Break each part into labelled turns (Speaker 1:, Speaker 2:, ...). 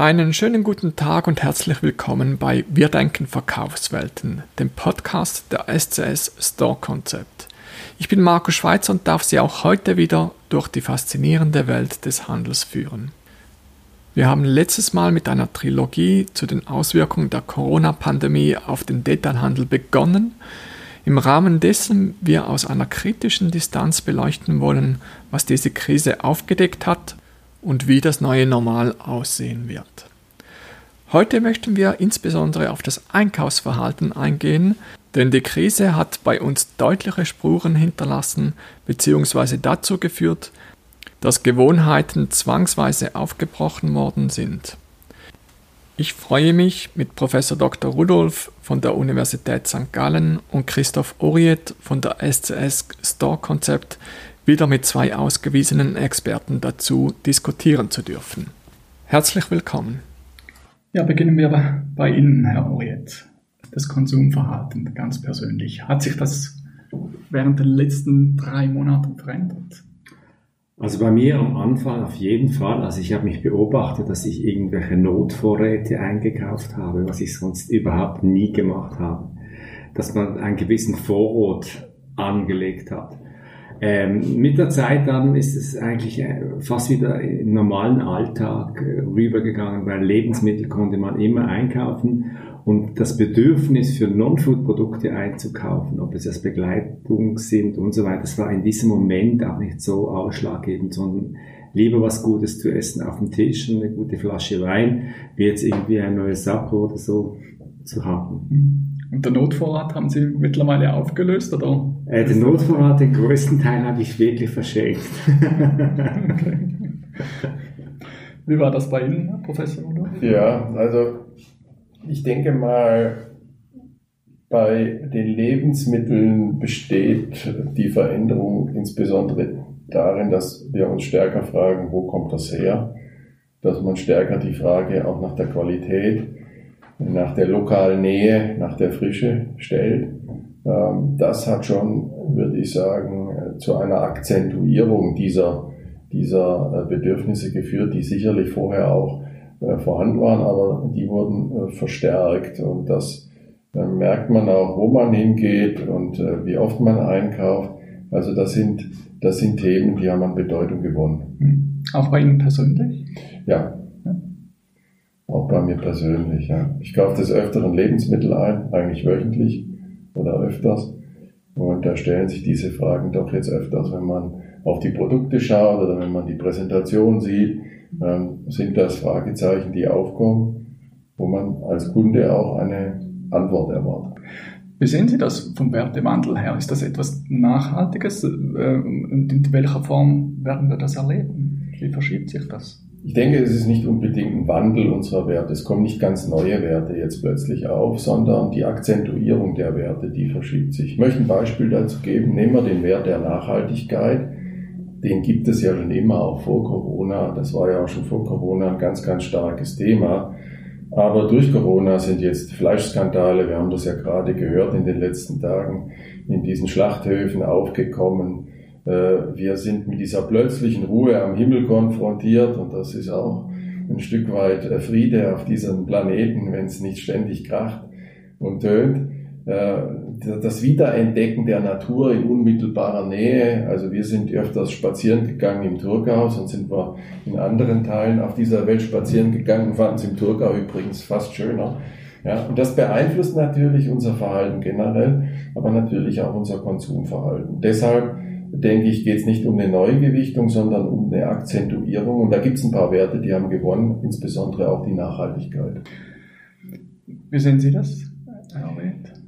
Speaker 1: Einen schönen guten Tag und herzlich willkommen bei Wir denken Verkaufswelten, dem Podcast der SCS Store Konzept. Ich bin Marco Schweizer und darf Sie auch heute wieder durch die faszinierende Welt des Handels führen. Wir haben letztes Mal mit einer Trilogie zu den Auswirkungen der Corona-Pandemie auf den Detailhandel begonnen, im Rahmen dessen wir aus einer kritischen Distanz beleuchten wollen, was diese Krise aufgedeckt hat und wie das neue Normal aussehen wird. Heute möchten wir insbesondere auf das Einkaufsverhalten eingehen, denn die Krise hat bei uns deutliche Spuren hinterlassen bzw. dazu geführt, dass Gewohnheiten zwangsweise aufgebrochen worden sind. Ich freue mich, mit Professor Dr. Rudolf von der Universität St. Gallen und Christoph Oriet von der SCS Store Konzept wieder mit zwei ausgewiesenen Experten dazu diskutieren zu dürfen. Herzlich willkommen.
Speaker 2: Ja, beginnen wir bei Ihnen, Herr Oriet. Das Konsumverhalten ganz persönlich. Hat sich das während den letzten drei Monaten verändert?
Speaker 3: Also bei mir am Anfang auf jeden Fall. Also ich habe mich beobachtet, dass ich irgendwelche Notvorräte eingekauft habe, was ich sonst überhaupt nie gemacht habe. Dass man einen gewissen Vorrat angelegt hat. Ähm, mit der Zeit dann ist es eigentlich äh, fast wieder im normalen Alltag äh, rübergegangen, weil Lebensmittel konnte man immer einkaufen und das Bedürfnis für Non-Food-Produkte einzukaufen, ob es als Begleitung sind und so weiter, das war in diesem Moment auch nicht so ausschlaggebend, sondern lieber was Gutes zu essen auf dem Tisch und eine gute Flasche Wein, wie jetzt irgendwie ein neues Sakko oder so zu haben.
Speaker 2: Und der Notvorrat haben Sie mittlerweile aufgelöst, oder?
Speaker 3: Äh, den Notvorrat, den größten Teil habe ich wirklich verschenkt. okay.
Speaker 2: Wie war das bei Ihnen, Professor Rudolf?
Speaker 4: Ja, also ich denke mal, bei den Lebensmitteln besteht die Veränderung insbesondere darin, dass wir uns stärker fragen, wo kommt das her? Dass man stärker die Frage auch nach der Qualität nach der lokalen Nähe, nach der Frische stellt. Ähm, das hat schon, würde ich sagen, zu einer Akzentuierung dieser, dieser äh, Bedürfnisse geführt, die sicherlich vorher auch äh, vorhanden waren, aber die wurden äh, verstärkt und das merkt man auch, wo man hingeht und wie oft man einkauft. Also das sind, das sind Themen, die haben an Bedeutung gewonnen.
Speaker 2: Hm. Auch bei Ihnen persönlich?
Speaker 4: Ja, auch bei mir persönlich, ja. Ich kaufe des Öfteren Lebensmittel ein, eigentlich wöchentlich oder öfters. Und da stellen sich diese Fragen doch jetzt öfters, wenn man auf die Produkte schaut oder wenn man die Präsentation sieht, ähm, sind das Fragezeichen, die aufkommen, wo man als Kunde auch eine Antwort erwartet.
Speaker 2: Wie sehen Sie das vom Wertewandel her? Ist das etwas Nachhaltiges? Ähm, und in welcher Form werden wir das erleben? Wie verschiebt sich das?
Speaker 4: Ich denke, es ist nicht unbedingt ein Wandel unserer Werte. Es kommen nicht ganz neue Werte jetzt plötzlich auf, sondern die Akzentuierung der Werte, die verschiebt sich. Ich möchte ein Beispiel dazu geben. Nehmen wir den Wert der Nachhaltigkeit. Den gibt es ja schon immer, auch vor Corona. Das war ja auch schon vor Corona ein ganz, ganz starkes Thema. Aber durch Corona sind jetzt Fleischskandale, wir haben das ja gerade gehört in den letzten Tagen, in diesen Schlachthöfen aufgekommen wir sind mit dieser plötzlichen Ruhe am Himmel konfrontiert und das ist auch ein Stück weit äh, Friede auf diesem Planeten, wenn es nicht ständig kracht und tönt. Äh, das Wiederentdecken der Natur in unmittelbarer Nähe, also wir sind öfters spazieren gegangen im Thurgau, sonst sind wir in anderen Teilen auf dieser Welt spazieren gegangen, fanden es im Thurgau übrigens fast schöner. Ja, und das beeinflusst natürlich unser Verhalten generell, aber natürlich auch unser Konsumverhalten. Deshalb denke ich, geht es nicht um eine Neugewichtung, sondern um eine Akzentuierung. Und da gibt es ein paar Werte, die haben gewonnen, insbesondere auch die Nachhaltigkeit.
Speaker 2: Wie sehen Sie das,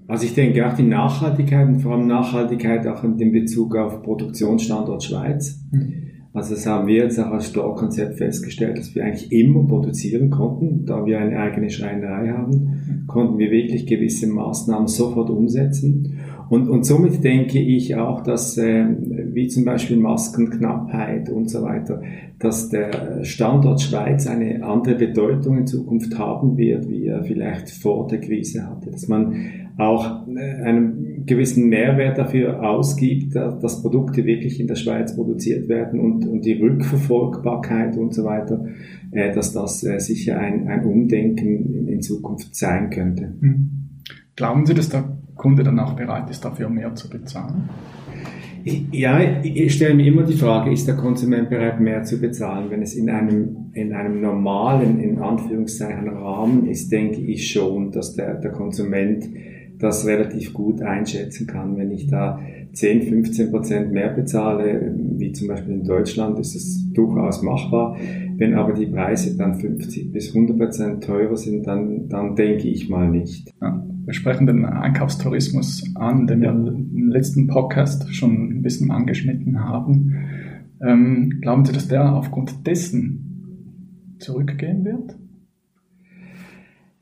Speaker 3: Also ich denke auch die Nachhaltigkeit und vor allem Nachhaltigkeit auch in Bezug auf Produktionsstandort Schweiz. Mhm. Also das haben wir jetzt auch als Store-Konzept festgestellt, dass wir eigentlich immer produzieren konnten. Da wir eine eigene Schreinerei haben, konnten wir wirklich gewisse Maßnahmen sofort umsetzen. Und, und somit denke ich auch, dass äh, wie zum Beispiel Maskenknappheit und so weiter, dass der Standort Schweiz eine andere Bedeutung in Zukunft haben wird, wie er vielleicht vor der Krise hatte. Dass man auch äh, einem gewissen Mehrwert dafür ausgibt, dass Produkte wirklich in der Schweiz produziert werden und, und die Rückverfolgbarkeit und so weiter, äh, dass das äh, sicher ein, ein Umdenken in Zukunft sein könnte. Hm.
Speaker 2: Glauben Sie, dass der Kunde dann auch bereit ist, dafür mehr zu bezahlen?
Speaker 3: Ja, ich stelle mir immer die Frage, ist der Konsument bereit, mehr zu bezahlen? Wenn es in einem, in einem normalen, in Anführungszeichen, Rahmen ist, denke ich schon, dass der, der Konsument das relativ gut einschätzen kann. Wenn ich da 10, 15 Prozent mehr bezahle, wie zum Beispiel in Deutschland, ist es durchaus machbar. Wenn aber die Preise dann 50 bis 100 Prozent teurer sind, dann, dann denke ich mal nicht.
Speaker 2: Ja, sprechen den Einkaufstourismus an, den wir im letzten Podcast schon ein bisschen angeschnitten haben. Ähm, glauben Sie, dass der aufgrund dessen zurückgehen wird?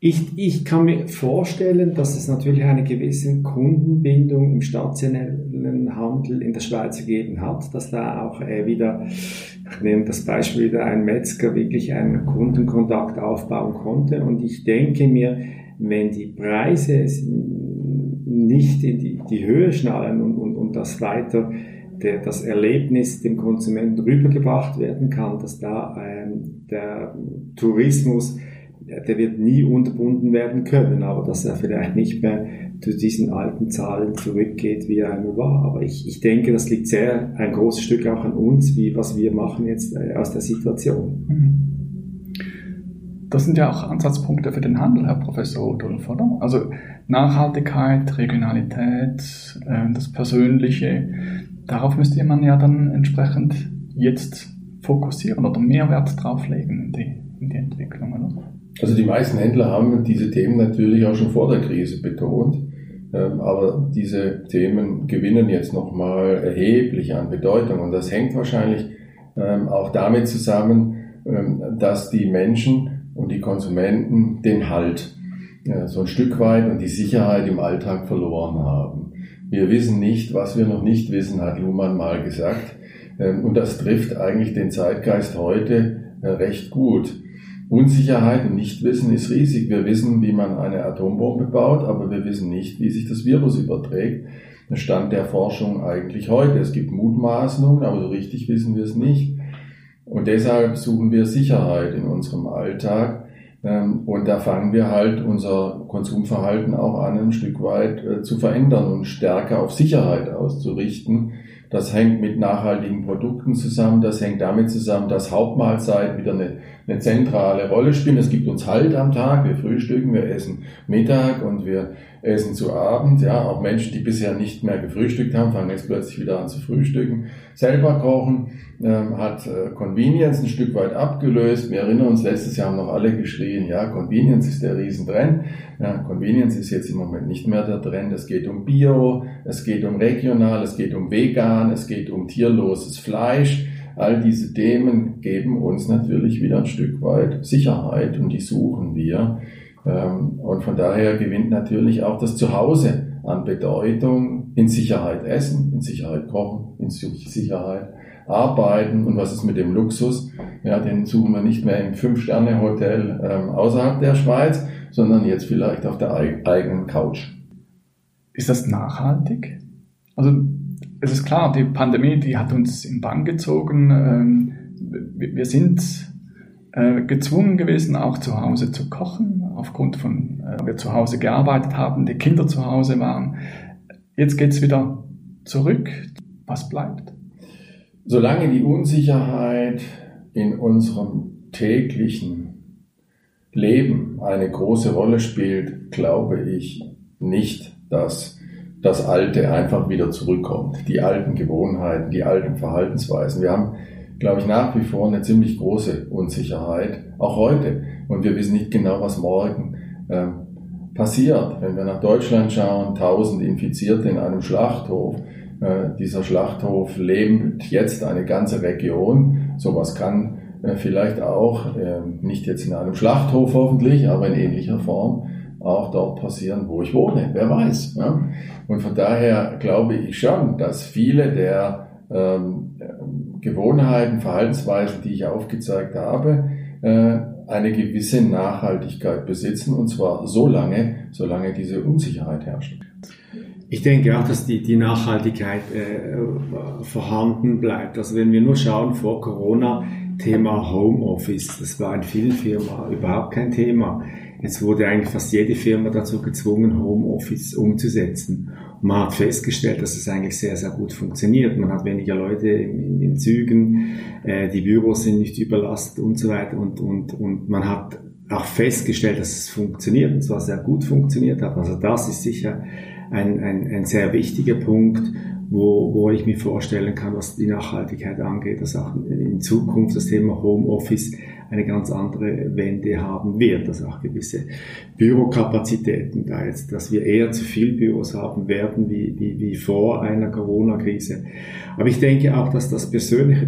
Speaker 3: Ich, ich kann mir vorstellen, dass es natürlich eine gewisse Kundenbindung im stationellen Handel in der Schweiz gegeben hat, dass da auch äh, wieder, ich nehme das Beispiel wieder, ein Metzger wirklich einen Kundenkontakt aufbauen konnte. Und ich denke mir, wenn die Preise nicht in die, die Höhe schnallen und, und, und das weiter der, das Erlebnis dem Konsumenten rübergebracht werden kann, dass da ähm, der Tourismus der wird nie unterbunden werden können, aber dass er vielleicht nicht mehr zu diesen alten Zahlen zurückgeht, wie er einmal war. Aber ich, ich denke, das liegt sehr ein großes Stück auch an uns, wie was wir machen jetzt äh, aus der Situation. Mhm.
Speaker 2: Das sind ja auch Ansatzpunkte für den Handel, Herr Professor Rudolf, oder? Also Nachhaltigkeit, Regionalität, äh, das Persönliche, darauf müsste man ja dann entsprechend jetzt fokussieren oder Mehrwert drauflegen in die, in die Entwicklung, oder?
Speaker 4: Also die meisten Händler haben diese Themen natürlich auch schon vor der Krise betont, ähm, aber diese Themen gewinnen jetzt nochmal erheblich an Bedeutung und das hängt wahrscheinlich ähm, auch damit zusammen, ähm, dass die Menschen und die Konsumenten den Halt so ein Stück weit und die Sicherheit im Alltag verloren haben. Wir wissen nicht, was wir noch nicht wissen, hat Luhmann mal gesagt. Und das trifft eigentlich den Zeitgeist heute äh, recht gut. Unsicherheit und Nichtwissen ist riesig. Wir wissen, wie man eine Atombombe baut, aber wir wissen nicht, wie sich das Virus überträgt. Das Stand der Forschung eigentlich heute. Es gibt Mutmaßungen, aber so richtig wissen wir es nicht. Und deshalb suchen wir Sicherheit in unserem Alltag. Ähm, und da fangen wir halt unser Konsumverhalten auch an, ein Stück weit äh, zu verändern und stärker auf Sicherheit auszurichten. Das hängt mit nachhaltigen Produkten zusammen. Das hängt damit zusammen, dass Hauptmahlzeiten wieder eine eine zentrale Rolle spielen. Es gibt uns Halt am Tag, wir frühstücken, wir essen Mittag und wir essen zu Abend. Ja, auch Menschen, die bisher nicht mehr gefrühstückt haben, fangen jetzt plötzlich wieder an zu frühstücken. Selber kochen ähm, hat äh, Convenience ein Stück weit abgelöst. Wir erinnern uns, letztes Jahr haben noch alle geschrien, ja, Convenience ist der Riesentrend. Ja, Convenience ist jetzt im Moment nicht mehr der Trend. Es geht um Bio, es geht um regional, es geht um vegan, es geht um tierloses Fleisch. All diese Themen geben uns natürlich wieder ein Stück weit Sicherheit und die suchen wir. Ähm, und von daher gewinnt natürlich auch das Zuhause an Bedeutung in Sicherheit essen, in Sicherheit kochen, in Sicherheit arbeiten. Und was ist mit dem Luxus? Ja, den suchen wir nicht mehr im Fünf-Sterne-Hotel ähm, außerhalb der Schweiz, sondern jetzt vielleicht auf der eigenen Couch.
Speaker 2: Ist das nachhaltig? Also es ist klar, die Pandemie, die hat uns in Bann gezogen. Ähm, wir sind äh, gezwungen gewesen, auch zu Hause zu kochen, aufgrund von, äh, wir zu Hause gearbeitet haben, die Kinder zu Hause waren. Jetzt geht es wieder zurück. Was bleibt?
Speaker 4: Solange die Unsicherheit in unserem täglichen Leben eine große Rolle spielt, glaube ich nicht, dass das Alte einfach wieder zurückkommt. Die alten Gewohnheiten, die alten Verhaltensweisen. Wir haben, glaube ich, nach wie vor eine ziemlich große Unsicherheit, auch heute. Und wir wissen nicht genau, was morgen äh, passiert. Wenn wir nach Deutschland schauen, 1000 Infizierte in einem Schlachthof. Äh, dieser Schlachthof lebt jetzt eine ganze Region. Sowas kann vielleicht auch, äh, nicht jetzt in einem Schlachthof hoffentlich, aber in ähnlicher Form, auch dort passieren, wo ich wohne. Wer weiß. Ja? Und von daher glaube ich schon, dass viele der ähm, Gewohnheiten, Verhaltensweisen, die ich aufgezeigt habe, äh, eine gewisse Nachhaltigkeit besitzen und zwar so lange, solange diese Unsicherheit herrscht.
Speaker 3: Ich denke auch, dass die, die Nachhaltigkeit äh, vorhanden bleibt. Also wenn wir nur schauen vor Corona, Thema Homeoffice, das war in vielen Firmen überhaupt kein Thema. Jetzt wurde eigentlich fast jede Firma dazu gezwungen, Homeoffice umzusetzen. Und man hat festgestellt, dass es eigentlich sehr, sehr gut funktioniert. Man hat weniger Leute in, den Zügen, äh, die Büros sind nicht überlastet und so weiter. Und, und, und man hat auch festgestellt, dass es funktioniert, und zwar sehr gut funktioniert hat. Also das ist sicher ein, ein, ein sehr wichtiger Punkt, wo, wo ich mir vorstellen kann, was die Nachhaltigkeit angeht, dass auch in Zukunft das Thema Homeoffice eine ganz andere Wende haben wird, dass auch gewisse Bürokapazitäten da jetzt, dass wir eher zu viel Büros haben werden wie, wie, wie vor einer Corona-Krise. Aber ich denke auch, dass das Persönliche,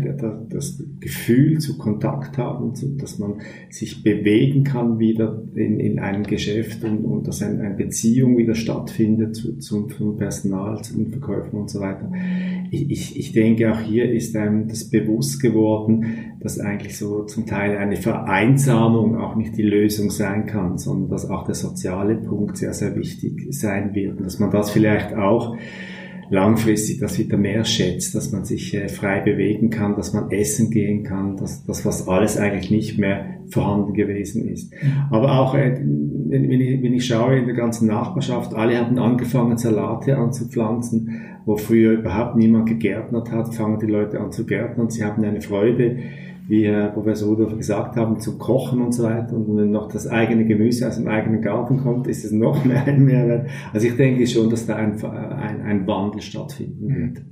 Speaker 3: das Gefühl zu Kontakt haben, dass man sich bewegen kann wieder in, in einem Geschäft und, und dass eine, eine Beziehung wieder stattfindet zu, zum, zum Personal, zu den Verkäufern und so weiter. Ich, ich, ich denke, auch hier ist einem das bewusst geworden, dass eigentlich so zum Teil eine Vereinsamung auch nicht die Lösung sein kann, sondern dass auch der soziale Punkt sehr, sehr wichtig sein wird. Und dass man das vielleicht auch langfristig das wieder mehr schätzt, dass man sich äh, frei bewegen kann, dass man essen gehen kann, dass das, was alles eigentlich nicht mehr vorhanden gewesen ist. Aber auch, äh, wenn, ich, wenn ich schaue in der ganzen Nachbarschaft, alle haben angefangen, Salate anzupflanzen, wo früher überhaupt niemand gegärtnert hat, fangen die Leute an zu gärtnern, sie haben eine Freude, wie Herr Professor Rudolf gesagt haben, zu kochen und so weiter. Und wenn noch das eigene Gemüse aus dem eigenen Garten kommt, ist es noch mehr ein Mehrwert. Also ich denke schon, dass da ein, ein, ein Wandel stattfinden mhm. wird.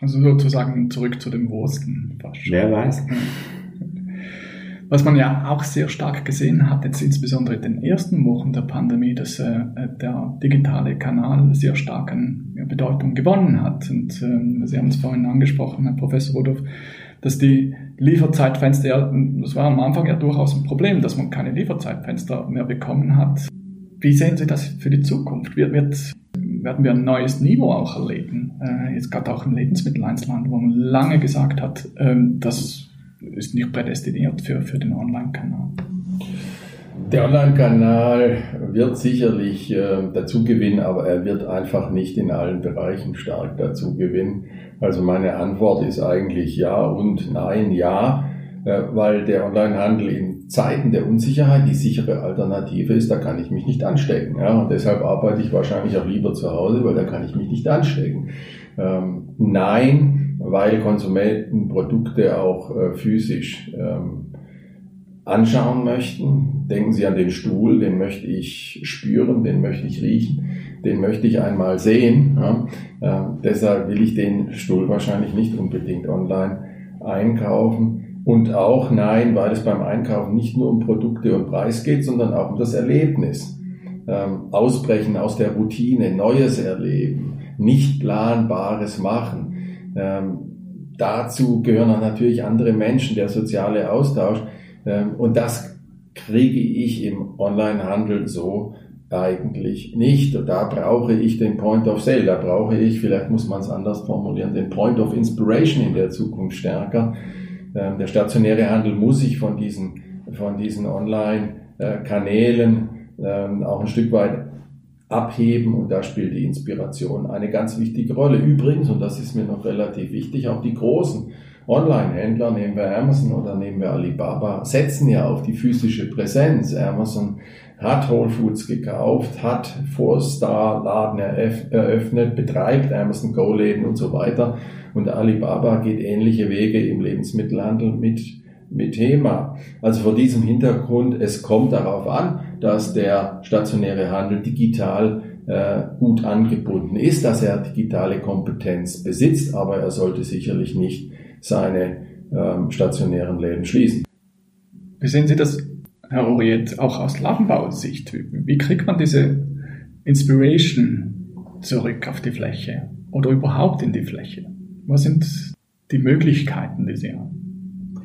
Speaker 2: Also sozusagen zurück zu dem Wursten.
Speaker 3: Wer weiß.
Speaker 2: Was man ja auch sehr stark gesehen hat, jetzt insbesondere in den ersten Wochen der Pandemie, dass äh, der digitale Kanal sehr stark an Bedeutung gewonnen hat. Und äh, Sie haben es vorhin angesprochen, Herr Professor Rudolf, dass die Lieferzeitfenster, ja, das war am Anfang ja durchaus ein Problem, dass man keine Lieferzeitfenster mehr bekommen hat. Wie sehen Sie das für die Zukunft? Wird, wird, werden wir ein neues Niveau auch erleben? Äh, jetzt gerade auch im Lebensmitteleinzelhandel, wo man lange gesagt hat, ähm, das ist nicht prädestiniert für, für den Online-Kanal.
Speaker 4: Der Online-Kanal wird sicherlich äh, dazu gewinnen, aber er wird einfach nicht in allen Bereichen stark dazu gewinnen. Also meine Antwort ist eigentlich ja und nein, ja, äh, weil der Onlinehandel in Zeiten der Unsicherheit die sichere Alternative ist, da kann ich mich nicht anstecken. Ja? Und deshalb arbeite ich wahrscheinlich auch lieber zu Hause, weil da kann ich mich nicht anstecken. Ähm, nein, weil Konsumenten Produkte auch äh, physisch ähm, anschauen möchten. Denken Sie an den Stuhl, den möchte ich spüren, den möchte ich riechen den möchte ich einmal sehen. Ja. Äh, deshalb will ich den Stuhl wahrscheinlich nicht unbedingt online einkaufen. Und auch nein, weil es beim Einkaufen nicht nur um Produkte und Preis geht, sondern auch um das Erlebnis. Ähm, ausbrechen aus der Routine, Neues erleben, nicht planbares machen. Ähm, dazu gehören dann natürlich andere Menschen, der soziale Austausch. Ähm, und das kriege ich im Onlinehandel so eigentlich nicht. Da brauche ich den Point of Sale, da brauche ich, vielleicht muss man es anders formulieren, den Point of Inspiration in der Zukunft stärker. Ähm, der stationäre Handel muss sich von diesen, von diesen Online-Kanälen ähm, auch ein Stück weit abheben und da spielt die Inspiration eine ganz wichtige Rolle. Übrigens, und das ist mir noch relativ wichtig, auch die großen Online-Händler, nehmen wir Amazon oder nehmen wir Alibaba, setzen ja auf die physische Präsenz. Amazon hat Whole Foods gekauft, hat Four-Star-Laden eröffnet, betreibt Amazon Go-Läden und so weiter. Und Alibaba geht ähnliche Wege im Lebensmittelhandel mit, mit Thema. Also vor diesem Hintergrund, es kommt darauf an, dass der stationäre Handel digital äh, gut angebunden ist, dass er digitale Kompetenz besitzt, aber er sollte sicherlich nicht seine ähm, stationären Läden schließen.
Speaker 2: Wie sehen Sie das Herr Orient, auch aus Ladenbausicht, wie, kriegt man diese Inspiration zurück auf die Fläche oder überhaupt in die Fläche? Was sind die Möglichkeiten, die Sie haben?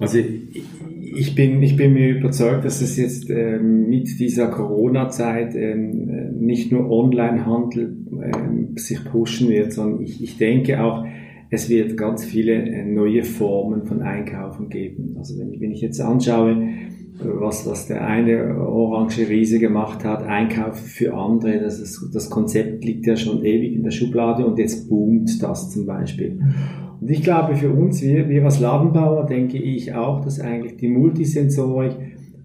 Speaker 3: Also ich bin, ich bin mir überzeugt, dass es jetzt äh, mit dieser Corona-Zeit äh, nicht nur Online-Handel äh, sich pushen wird, sondern ich, ich denke auch, es wird ganz viele äh, neue Formen von Einkaufen geben. Also wenn ich jetzt anschaue, was, was der eine orange Riese gemacht hat, Einkauf für andere, das, ist, das Konzept liegt ja schon ewig in der Schublade und jetzt boomt das zum Beispiel. Und ich glaube, für uns, wir, wir als Ladenbauer, denke ich auch, dass eigentlich die Multisensorik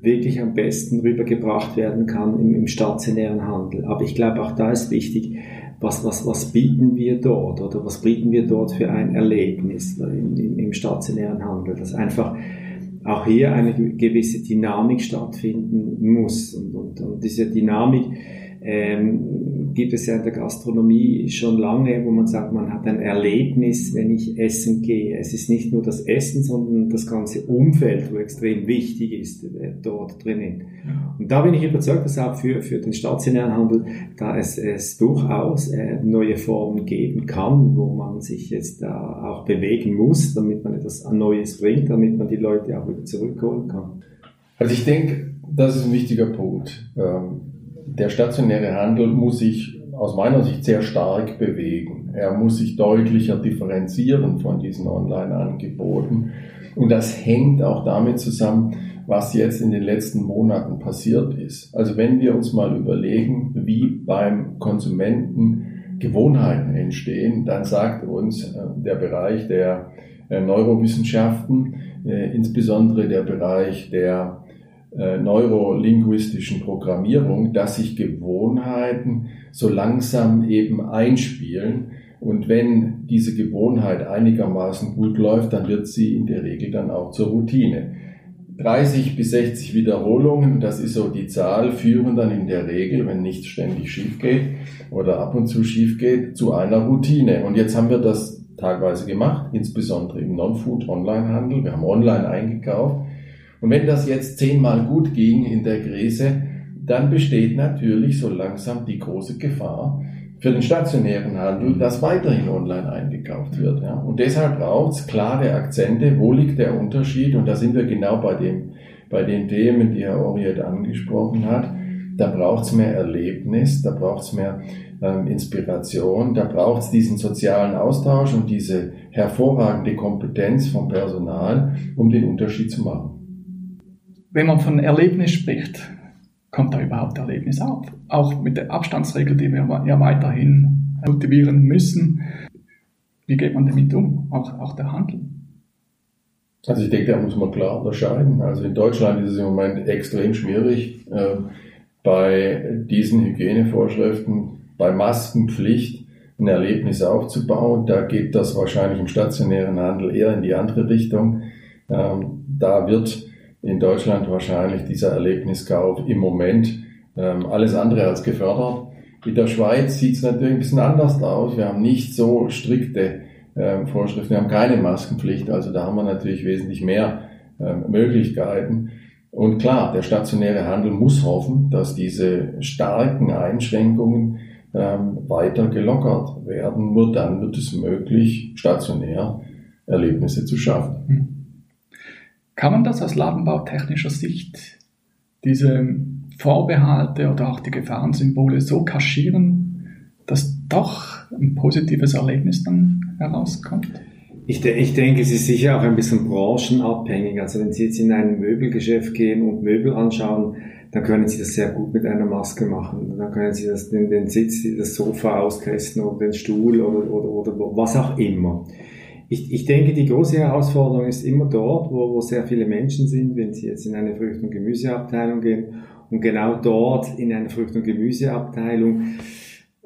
Speaker 3: wirklich am besten rübergebracht werden kann im, im stationären Handel. Aber ich glaube, auch da ist wichtig, was, was, was bieten wir dort oder was bieten wir dort für ein Erlebnis im, im, im stationären Handel, dass einfach auch hier eine gewisse Dynamik stattfinden muss. Und, und, und diese Dynamik ähm, gibt es ja in der Gastronomie schon lange, wo man sagt, man hat ein Erlebnis, wenn ich essen gehe. Es ist nicht nur das Essen, sondern das ganze Umfeld, wo extrem wichtig ist äh, dort drinnen. Und da bin ich überzeugt, dass auch für, für den stationären Handel, da es, es durchaus äh, neue Formen geben kann, wo man sich jetzt da auch bewegen muss, damit man etwas Neues bringt, damit man die Leute auch wieder zurückholen kann.
Speaker 4: Also ich denke, das ist ein wichtiger Punkt. Ähm der stationäre Handel muss sich aus meiner Sicht sehr stark bewegen. Er muss sich deutlicher differenzieren von diesen Online-Angeboten. Und das hängt auch damit zusammen, was jetzt in den letzten Monaten passiert ist. Also wenn wir uns mal überlegen, wie beim Konsumenten Gewohnheiten entstehen, dann sagt uns äh, der Bereich der äh, Neurowissenschaften, äh, insbesondere der Bereich der neurolinguistischen Programmierung, dass sich Gewohnheiten so langsam eben einspielen. Und wenn diese Gewohnheit einigermaßen gut läuft, dann wird sie in der Regel dann auch zur Routine. 30 bis 60 Wiederholungen, das ist so die Zahl, führen dann in der Regel, wenn nichts ständig schief geht oder ab und zu schief geht, zu einer Routine. Und jetzt haben wir das teilweise gemacht, insbesondere im Non-Food-Online-Handel. Wir haben online eingekauft und wenn das jetzt zehnmal gut ging in der Krise, dann besteht natürlich so langsam die große Gefahr für den stationären Handel, dass weiterhin online eingekauft wird. Ja. Und deshalb braucht es klare Akzente, wo liegt der Unterschied? Und da sind wir genau bei, dem, bei den Themen, die Herr Oriet angesprochen hat. Da braucht es mehr Erlebnis, da braucht es mehr ähm, Inspiration, da braucht es diesen sozialen Austausch und diese hervorragende Kompetenz vom Personal, um den Unterschied zu machen
Speaker 2: wenn man von Erlebnis spricht, kommt da überhaupt Erlebnis auf? Auch mit der Abstandsregel, die wir ja weiterhin kultivieren müssen. Wie geht man damit um? Auch, auch der Handel.
Speaker 4: Also ich denke, da muss man klar unterscheiden. Also in Deutschland ist es im Moment extrem schwierig, äh, bei diesen Hygienevorschriften, bei Maskenpflicht ein Erlebnis aufzubauen. Da geht das wahrscheinlich im stationären Handel eher in die andere Richtung. Ähm, da wird in Deutschland wahrscheinlich dieser Erlebniskauf im Moment ähm, alles andere als gefördert. In der Schweiz sieht es natürlich ein bisschen anders aus. Wir haben nicht so strikte ähm, Vorschriften, wir haben keine Maskenpflicht, also da haben wir natürlich wesentlich mehr ähm, Möglichkeiten. Und klar, der stationäre Handel muss hoffen, dass diese starken Einschränkungen ähm, weiter gelockert werden. Nur dann wird es möglich, stationär Erlebnisse zu schaffen.
Speaker 2: Kann man das aus ladenbautechnischer Sicht, diese Vorbehalte oder auch die Gefahrensymbole so kaschieren, dass doch ein positives Erlebnis dann herauskommt?
Speaker 3: Ich, ich, denke, es ist sicher auch ein bisschen branchenabhängig. Also wenn Sie jetzt in ein Möbelgeschäft gehen und Möbel anschauen, dann können Sie das sehr gut mit einer Maske machen. Dann können Sie das, den, den Sitz, das Sofa austesten oder den Stuhl oder, oder, oder was auch immer. Ich, ich denke, die große Herausforderung ist immer dort, wo, wo sehr viele Menschen sind, wenn Sie jetzt in eine Frücht- und Gemüseabteilung gehen und genau dort in eine Frücht- und Gemüseabteilung,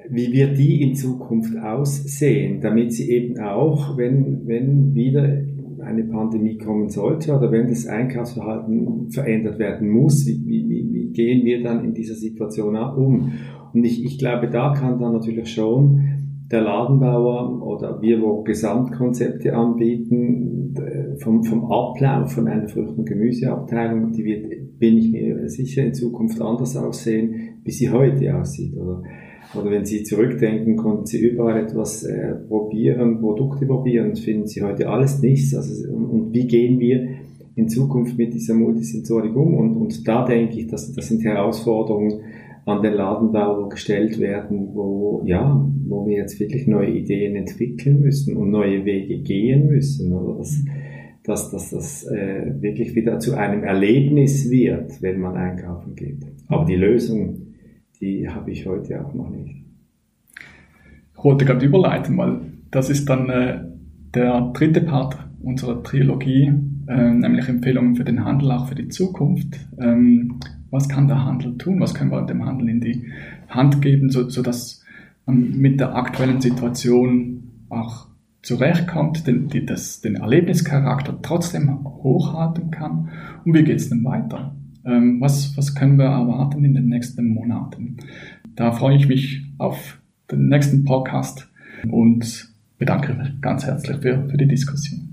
Speaker 3: wie wird die in Zukunft aussehen, damit sie eben auch, wenn, wenn wieder eine Pandemie kommen sollte oder wenn das Einkaufsverhalten verändert werden muss, wie, wie, wie gehen wir dann in dieser Situation um? Und ich, ich glaube, da kann dann natürlich schon der Ladenbauer oder wir, wo Gesamtkonzepte anbieten, vom, vom Ablauf von einer Frucht- und Gemüseabteilung, die wird, bin ich mir sicher in Zukunft anders aussehen, wie sie heute aussieht. Oder, oder wenn Sie zurückdenken, konnten Sie überall etwas äh, probieren, Produkte probieren, finden Sie heute alles nichts. Also, und, und wie gehen wir in Zukunft mit dieser Multisensorik um? Und, und da denke ich, dass das sind Herausforderungen, an den Ladenbau gestellt werden, wo, ja, wo wir jetzt wirklich neue Ideen entwickeln müssen und neue Wege gehen müssen. Oder das, dass, dass das äh, wirklich wieder zu einem Erlebnis wird, wenn man einkaufen geht. Aber die Lösung, die habe ich heute auch noch nicht.
Speaker 2: Ich wollte gerade überleiten, weil das ist dann äh, der dritte Part unserer Trilogie, äh, nämlich Empfehlungen für den Handel, auch für die Zukunft. Ähm, was kann der Handel tun? Was können wir dem Handel in die Hand geben, so, so dass man mit der aktuellen Situation auch zurechtkommt, den, die, das, den Erlebnischarakter trotzdem hochhalten kann. Und wie geht es denn weiter? Ähm, was, was können wir erwarten in den nächsten Monaten? Da freue ich mich auf den nächsten Podcast und bedanke mich ganz herzlich für, für die Diskussion.